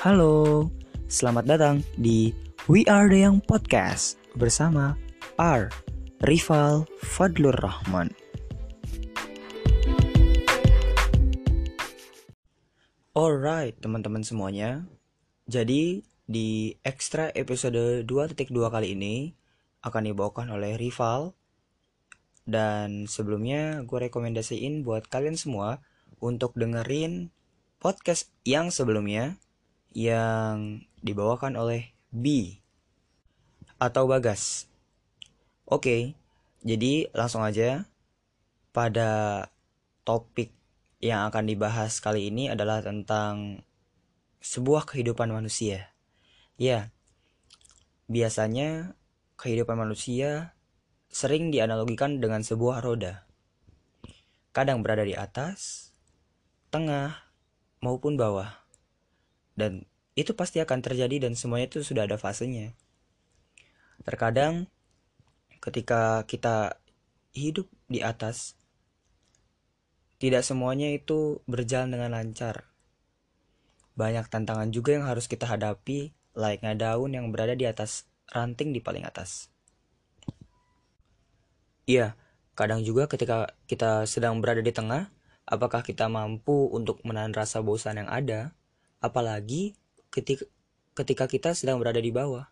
Halo, selamat datang di We Are The Young Podcast bersama R. Rival Fadlur Rahman. Alright, teman-teman semuanya. Jadi, di ekstra episode 2.2 kali ini akan dibawakan oleh Rival. Dan sebelumnya gue rekomendasiin buat kalian semua untuk dengerin podcast yang sebelumnya yang dibawakan oleh B atau Bagas. Oke, jadi langsung aja pada topik yang akan dibahas kali ini adalah tentang sebuah kehidupan manusia. Ya, biasanya kehidupan manusia sering dianalogikan dengan sebuah roda. Kadang berada di atas, tengah, maupun bawah. Dan itu pasti akan terjadi dan semuanya itu sudah ada fasenya. Terkadang ketika kita hidup di atas, tidak semuanya itu berjalan dengan lancar. Banyak tantangan juga yang harus kita hadapi, layaknya daun yang berada di atas ranting di paling atas. Iya, kadang juga ketika kita sedang berada di tengah, apakah kita mampu untuk menahan rasa bosan yang ada, apalagi ketika ketika kita sedang berada di bawah.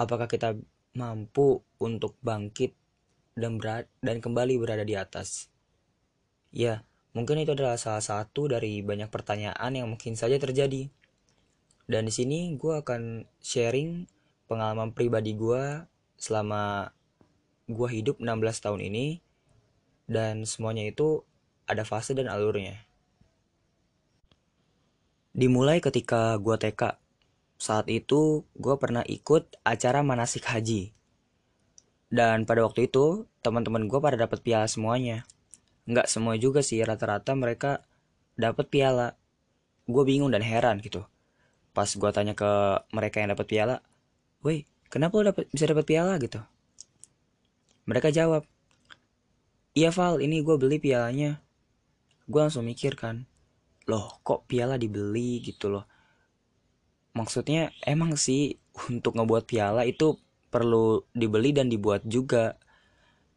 Apakah kita mampu untuk bangkit dan berat dan kembali berada di atas? Ya, mungkin itu adalah salah satu dari banyak pertanyaan yang mungkin saja terjadi. Dan di sini gue akan sharing pengalaman pribadi gue selama gue hidup 16 tahun ini dan semuanya itu ada fase dan alurnya. Dimulai ketika gue TK. Saat itu gue pernah ikut acara manasik haji. Dan pada waktu itu teman-teman gue pada dapat piala semuanya. Nggak semua juga sih rata-rata mereka dapat piala. Gue bingung dan heran gitu. Pas gue tanya ke mereka yang dapat piala woi kenapa lo dapet, bisa dapat piala? gitu. Mereka jawab iya Val ini gue beli pialanya. Gue langsung mikir kan loh kok piala dibeli gitu loh. Maksudnya emang sih untuk ngebuat piala itu perlu dibeli dan dibuat juga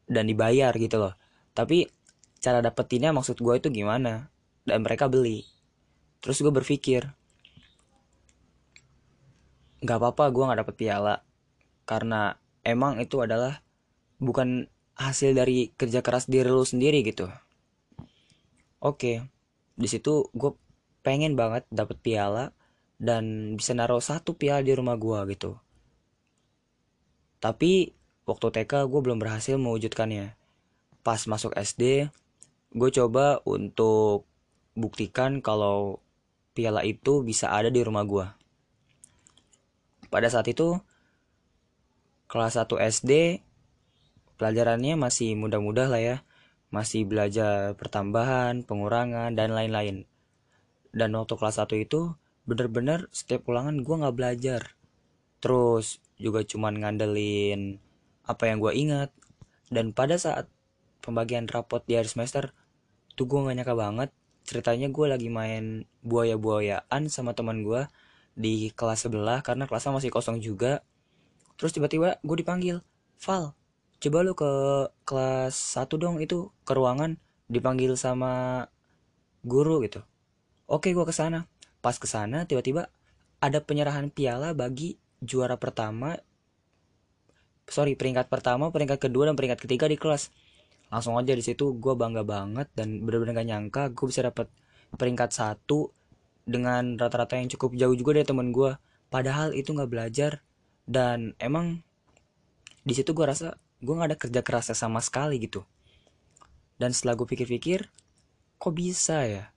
dan dibayar gitu loh. Tapi cara dapetinnya maksud gue itu gimana? Dan mereka beli. Terus gue berpikir nggak apa-apa gue nggak dapet piala. Karena emang itu adalah bukan hasil dari kerja keras diri lu sendiri gitu. Oke di situ gue pengen banget dapet piala dan bisa naruh satu piala di rumah gue gitu tapi waktu TK gue belum berhasil mewujudkannya pas masuk SD gue coba untuk buktikan kalau piala itu bisa ada di rumah gue. Pada saat itu, kelas 1 SD, pelajarannya masih mudah-mudah lah ya. Masih belajar pertambahan, pengurangan, dan lain-lain. Dan waktu kelas 1 itu, bener-bener setiap ulangan gue gak belajar. Terus juga cuman ngandelin apa yang gue ingat. Dan pada saat pembagian rapot di akhir semester, tuh gue gak nyangka banget ceritanya gue lagi main buaya-buayaan sama teman gue di kelas sebelah karena kelasnya masih kosong juga terus tiba-tiba gue dipanggil Val coba lu ke kelas satu dong itu ke ruangan dipanggil sama guru gitu. Oke gue ke sana pas ke sana tiba-tiba ada penyerahan piala bagi juara pertama sorry peringkat pertama peringkat kedua dan peringkat ketiga di kelas. Langsung aja di situ gue bangga banget dan bener-bener gak nyangka gue bisa dapat peringkat satu dengan rata-rata yang cukup jauh juga dari temen gue padahal itu nggak belajar. Dan emang di situ gue rasa gue nggak ada kerja kerasnya sama sekali gitu. Dan setelah gue pikir-pikir kok bisa ya?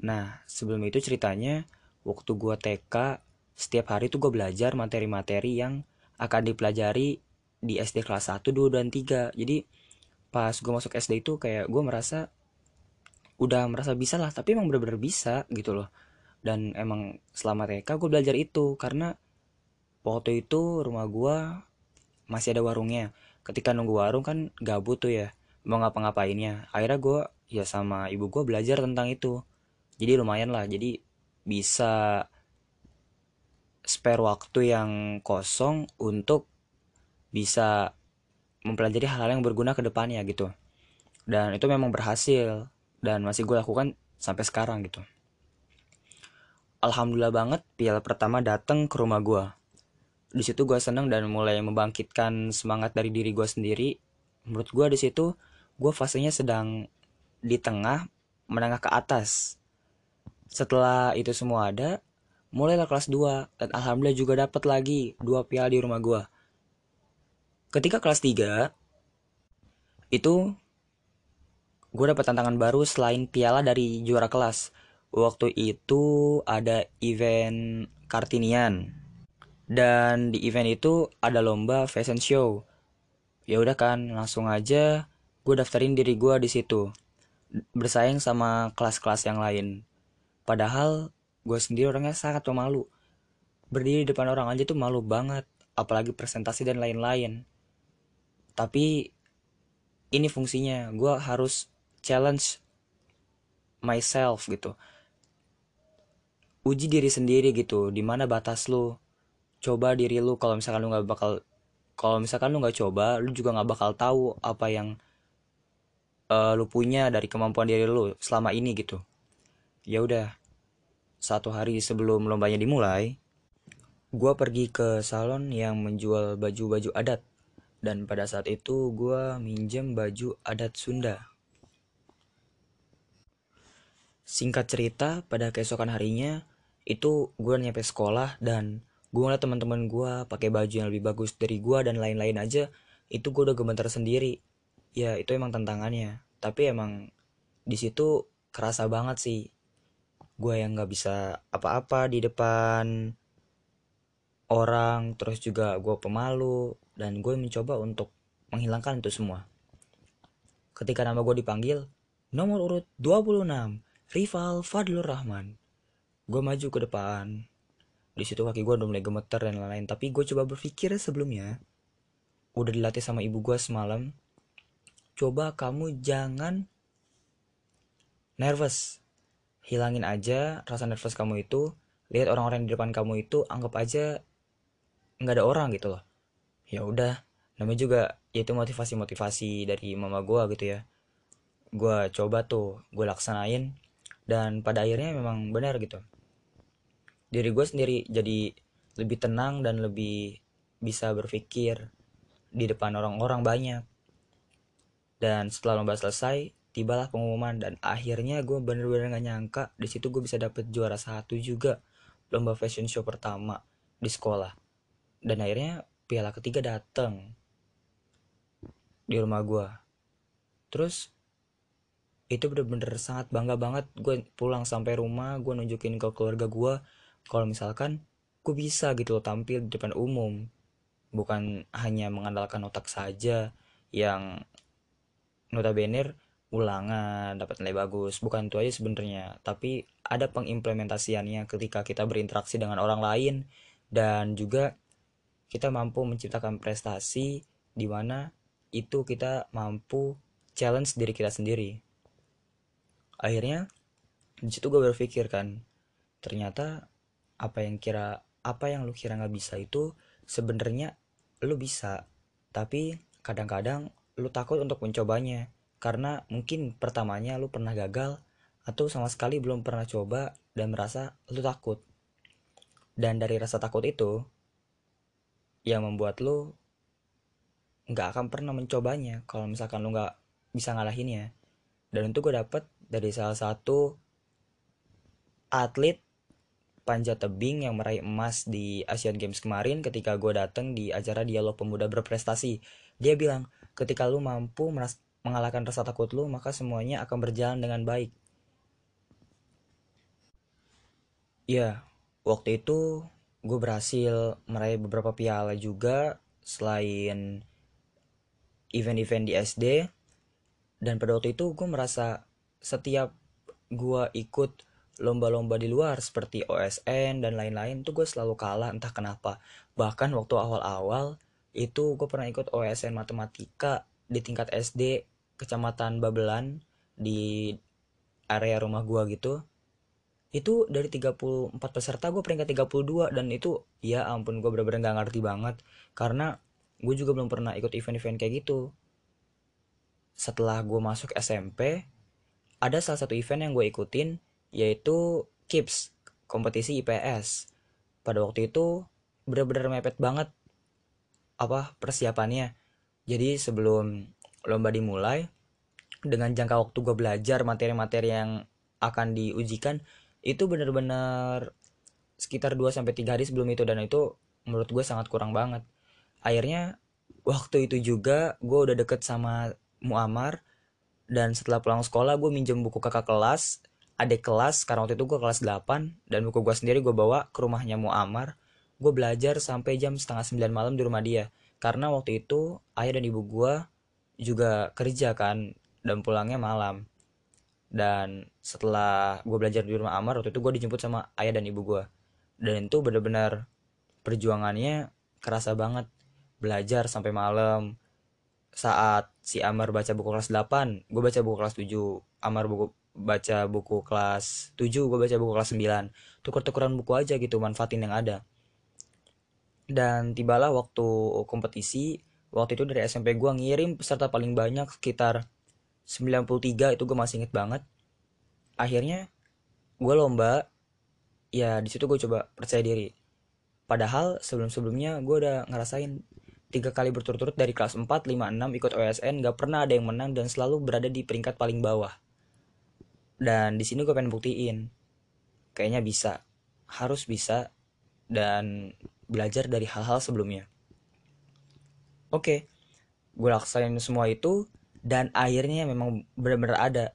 Nah sebelum itu ceritanya waktu gue TK setiap hari tuh gue belajar materi-materi yang akan dipelajari di SD kelas 1, 2, dan 3 jadi pas gue masuk SD itu kayak gue merasa udah merasa bisa lah tapi emang bener-bener bisa gitu loh. Dan emang selama TK gue belajar itu karena waktu itu rumah gue masih ada warungnya ketika nunggu warung kan gabut tuh ya mau ngapa-ngapainnya. Akhirnya gue ya sama ibu gue belajar tentang itu. Jadi lumayan lah jadi bisa spare waktu yang kosong untuk bisa mempelajari hal-hal yang berguna ke depannya gitu. Dan itu memang berhasil dan masih gue lakukan sampai sekarang gitu. Alhamdulillah banget piala pertama datang ke rumah gue di situ gue seneng dan mulai membangkitkan semangat dari diri gue sendiri. Menurut gue di situ gue fasenya sedang di tengah menengah ke atas. Setelah itu semua ada mulailah kelas 2 dan alhamdulillah juga dapat lagi dua piala di rumah gue ketika kelas 3 itu gue dapat tantangan baru selain piala dari juara kelas. Waktu itu ada event kartinian dan di event itu ada lomba fashion show. Ya udah kan langsung aja gue daftarin diri gue di situ. Bersaing sama kelas-kelas yang lain. Padahal gue sendiri orangnya sangat pemalu. Berdiri di depan orang aja tuh malu banget apalagi presentasi dan lain-lain. Tapi ini fungsinya gue harus challenge myself gitu. Uji diri sendiri gitu di mana batas lu coba diri lu kalau misalkan lu nggak bakal kalau misalkan lu nggak coba lu juga nggak bakal tahu apa yang uh, lu punya dari kemampuan diri lu selama ini gitu ya udah satu hari sebelum lombanya dimulai gue pergi ke salon yang menjual baju-baju adat dan pada saat itu gue minjem baju adat Sunda. Singkat cerita, pada keesokan harinya itu gue nyampe sekolah dan gue ngeliat teman-teman gue pakai baju yang lebih bagus dari gue dan lain-lain aja. Itu gue udah gemeter sendiri. Ya itu emang tantangannya. Tapi emang di situ kerasa banget sih. Gue yang nggak bisa apa-apa di depan orang, terus juga gue pemalu, dan gue mencoba untuk menghilangkan itu semua. Ketika nama gue dipanggil, nomor urut 26, rival Fadlur Rahman. Gue maju ke depan. Di situ kaki gue udah mulai gemeter dan lain-lain, tapi gue coba berpikir sebelumnya. Udah dilatih sama ibu gue semalam. Coba kamu jangan nervous. Hilangin aja rasa nervous kamu itu. Lihat orang-orang di depan kamu itu, anggap aja nggak ada orang gitu loh ya udah namanya juga itu motivasi motivasi dari mama gue gitu ya gue coba tuh gue laksanain dan pada akhirnya memang benar gitu diri gue sendiri jadi lebih tenang dan lebih bisa berpikir di depan orang-orang banyak. Dan setelah lomba selesai tibalah pengumuman dan akhirnya gue bener-bener gak nyangka di situ gue bisa dapet juara satu juga lomba fashion show pertama di sekolah. Dan akhirnya piala ketiga datang di rumah gue terus itu bener-bener sangat bangga banget gue pulang sampai rumah gue nunjukin ke keluarga gue kalau misalkan gue bisa gitu loh tampil di depan umum. Bukan hanya mengandalkan otak saja yang notabene ulangan dapat nilai bagus. Bukan itu aja sebenarnya. Tapi ada pengimplementasiannya ketika kita berinteraksi dengan orang lain. Dan juga kita mampu menciptakan prestasi di mana itu kita mampu challenge diri kita sendiri. Akhirnya di situ gue berpikir kan, ternyata apa yang kira apa yang lu kira nggak bisa itu sebenarnya lu bisa, tapi kadang-kadang lu takut untuk mencobanya. Karena mungkin pertamanya lu pernah gagal atau sama sekali belum pernah coba dan merasa lu takut. Dan dari rasa takut itu, yang membuat lo nggak akan pernah mencobanya kalau misalkan lo nggak bisa ngalahinnya. Dan itu gue dapet dari salah satu atlet panjat tebing yang meraih emas di Asian Games kemarin ketika gue dateng di acara dialog pemuda berprestasi. Dia bilang ketika lu mampu mengalahkan rasa takut lu maka semuanya akan berjalan dengan baik. Ya waktu itu gue berhasil meraih beberapa piala juga selain event-event di SD dan pada waktu itu gue merasa setiap gue ikut lomba-lomba di luar seperti OSN dan lain-lain tuh gue selalu kalah entah kenapa. Bahkan waktu awal-awal itu gue pernah ikut OSN matematika di tingkat SD kecamatan Babelan di area rumah gue gitu. Itu dari 34 peserta gue peringkat 32 dan itu ya ampun gue bener-bener gak ngerti banget. Karena gue juga belum pernah ikut event-event kayak gitu. Setelah gue masuk SMP ada salah satu event yang gue ikutin yaitu KIPS kompetisi IPS pada waktu itu bener-bener mepet banget apa persiapannya. Jadi sebelum lomba dimulai dengan jangka waktu gue belajar materi-materi yang akan diujikan itu bener-bener sekitar 2 sampai 3 hari sebelum itu. Dan itu menurut gue sangat kurang banget. Akhirnya waktu itu juga gue udah deket sama Muammar. Dan setelah pulang sekolah gue minjem buku kakak kelas adik kelas karena waktu itu gue kelas 8 dan buku gue sendiri gue bawa ke rumahnya Muammar. Gue belajar sampai jam setengah 9 malam di rumah dia. Karena waktu itu ayah dan ibu gue juga kerja kan dan pulangnya malam. Dan setelah gue belajar di rumah Amar waktu itu gue dijemput sama ayah dan ibu gue dan itu bener-bener perjuangannya kerasa banget. Belajar sampai malam. Saat si Amar baca buku kelas 8 gue baca buku kelas 7 Amar buku baca buku kelas 7 gue baca buku kelas 9 tuker-tukeran buku aja gitu manfaatin yang ada. Dan tibalah waktu kompetisi waktu itu dari SMP gue ngirim peserta paling banyak sekitar 93 itu gue masih inget banget. Akhirnya gue lomba ya di situ gue coba percaya diri. Padahal sebelum sebelumnya gue udah ngerasain tiga kali berturut-turut dari kelas 4, 5, 6 ikut OSN gak pernah ada yang menang dan selalu berada di peringkat paling bawah dan di sini gue pengen buktiin kayaknya bisa harus bisa dan belajar dari hal-hal sebelumnya. Oke gue laksain semua itu dan akhirnya memang benar-benar ada.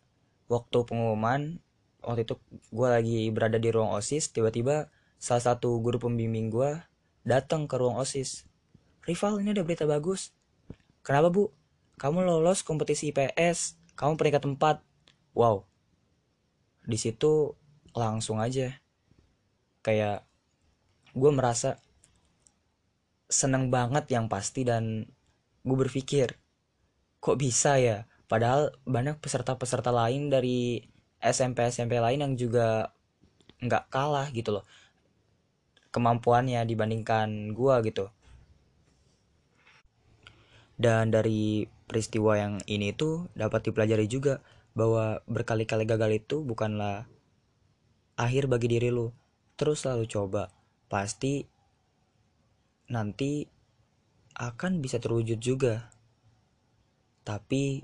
Waktu pengumuman waktu itu gue lagi berada di ruang osis tiba-tiba salah satu guru pembimbing gue datang ke ruang osis. Rival ini ada berita bagus. Kenapa bu? Kamu lolos kompetisi IPS kamu peringkat 4 wow di situ langsung aja. Kayak gue merasa seneng banget yang pasti dan gue berpikir kok bisa ya? Padahal banyak peserta-peserta lain dari SMP-SMP lain yang juga nggak kalah gitu loh kemampuannya dibandingkan gua gitu. Dan dari peristiwa yang ini tuh dapat dipelajari juga bahwa berkali-kali gagal itu bukanlah akhir bagi diri lu. Terus selalu coba pasti nanti akan bisa terwujud juga. Tapi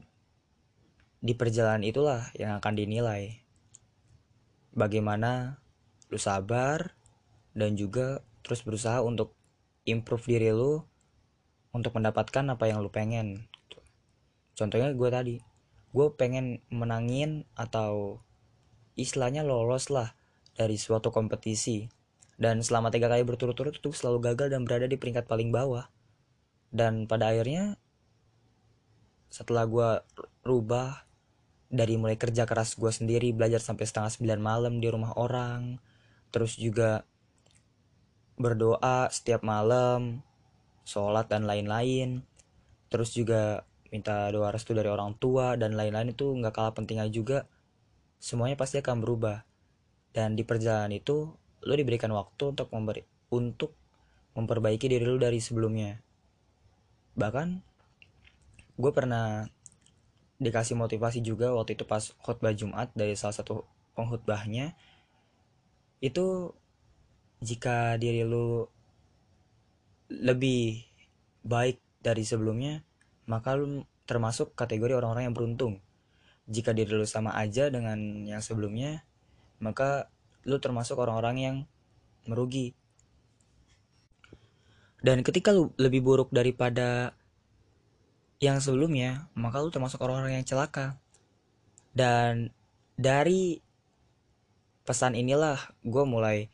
di perjalanan itulah yang akan dinilai. Bagaimana lu sabar dan juga terus berusaha untuk improve diri lu untuk mendapatkan apa yang lu pengen. Contohnya gue tadi, gue pengen menangin atau istilahnya lolos lah dari suatu kompetisi. Dan selama tiga kali berturut-turut itu selalu gagal dan berada di peringkat paling bawah. Dan pada akhirnya setelah gue rubah dari mulai kerja keras gue sendiri belajar sampai setengah sembilan malam di rumah orang terus juga berdoa setiap malam sholat dan lain-lain terus juga minta doa restu dari orang tua dan lain-lain itu nggak kalah pentingnya juga. Semuanya pasti akan berubah. Dan di perjalanan itu lo diberikan waktu untuk memberi untuk memperbaiki diri lo dari sebelumnya. Bahkan gue pernah dikasih motivasi juga waktu itu pas khutbah Jumat dari salah satu pengkhutbahnya. Itu jika diri lu lebih baik dari sebelumnya maka lu termasuk kategori orang-orang yang beruntung jika diri lu sama aja dengan yang sebelumnya maka lu termasuk orang-orang yang merugi dan ketika lu lebih buruk daripada yang sebelumnya, maka lu termasuk orang-orang yang celaka. Dan dari pesan inilah gue mulai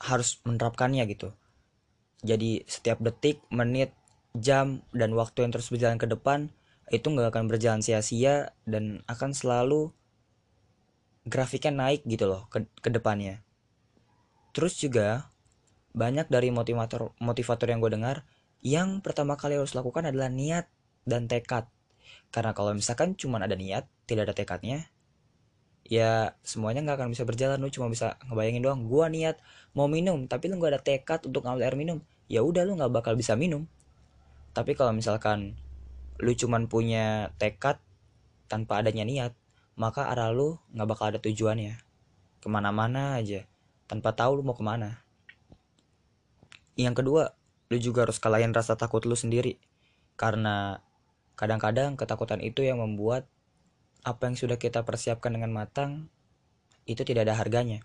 harus menerapkannya gitu. Jadi setiap detik, menit, jam, dan waktu yang terus berjalan ke depan itu nggak akan berjalan sia-sia dan akan selalu grafiknya naik gitu loh ke, ke depannya. Terus juga banyak dari motivator motivator yang gue dengar yang pertama kali harus lakukan adalah niat dan tekad. Karena kalau misalkan cuma ada niat, tidak ada tekadnya, ya semuanya nggak akan bisa berjalan lu cuma bisa ngebayangin doang gua niat mau minum tapi lu nggak ada tekad untuk ngambil air minum ya udah lu nggak bakal bisa minum tapi kalau misalkan lu cuman punya tekad tanpa adanya niat maka arah lu nggak bakal ada tujuannya ke mana-mana aja tanpa tahu lu mau ke mana yang kedua lu juga harus kalahin rasa takut lu sendiri karena kadang-kadang ketakutan itu yang membuat apa yang sudah kita persiapkan dengan matang itu tidak ada harganya.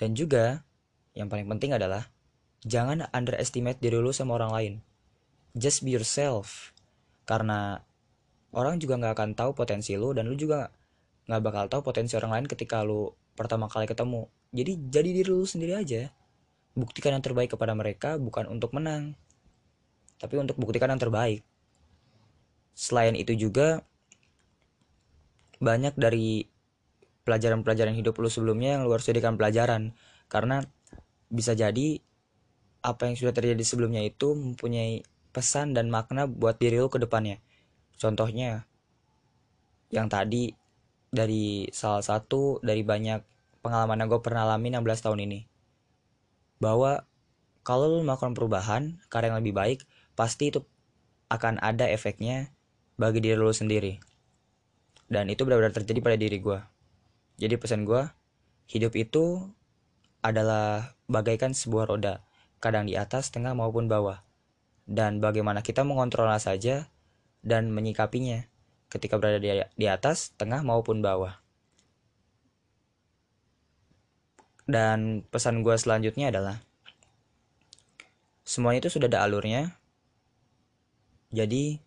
Dan juga yang paling penting adalah jangan underestimate diri lu sama orang lain. Just be yourself. Karena orang juga nggak akan tahu potensi lu dan lu juga nggak bakal tahu potensi orang lain ketika lu pertama kali ketemu. Jadi jadi diri lu sendiri aja. Buktikan yang terbaik kepada mereka bukan untuk menang, tapi untuk buktikan yang terbaik. Selain itu juga banyak dari pelajaran-pelajaran hidup lu sebelumnya yang lu harus jadikan pelajaran karena bisa jadi apa yang sudah terjadi sebelumnya itu mempunyai pesan dan makna buat diri lu ke depannya. Contohnya yang tadi dari salah satu dari banyak pengalaman yang gue pernah alami 16 tahun ini. Bahwa kalau lu melakukan perubahan, karya yang lebih baik, pasti itu akan ada efeknya bagi diri lu sendiri dan itu benar-benar terjadi pada diri gue jadi pesan gue hidup itu adalah bagaikan sebuah roda kadang di atas tengah maupun bawah dan bagaimana kita mengontrolnya saja dan menyikapinya ketika berada di, atas tengah maupun bawah dan pesan gue selanjutnya adalah semuanya itu sudah ada alurnya jadi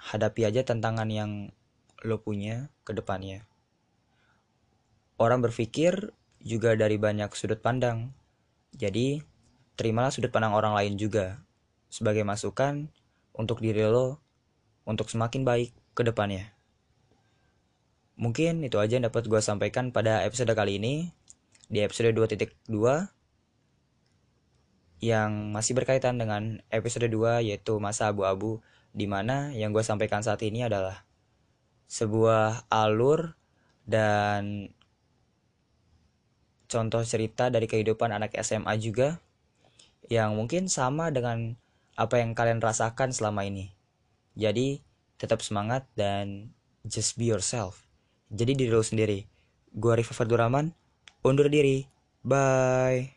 hadapi aja tantangan yang lo punya ke depannya. Orang berpikir juga dari banyak sudut pandang. Jadi, terimalah sudut pandang orang lain juga sebagai masukan untuk diri lo untuk semakin baik ke depannya. Mungkin itu aja yang dapat gue sampaikan pada episode kali ini. Di episode 2.2 yang masih berkaitan dengan episode 2 yaitu masa abu-abu di mana yang gue sampaikan saat ini adalah sebuah alur dan contoh cerita dari kehidupan anak SMA juga yang mungkin sama dengan apa yang kalian rasakan selama ini. Jadi tetap semangat dan just be yourself. Jadi diri lo sendiri. Gua Rifa Farduraman, undur diri. Bye.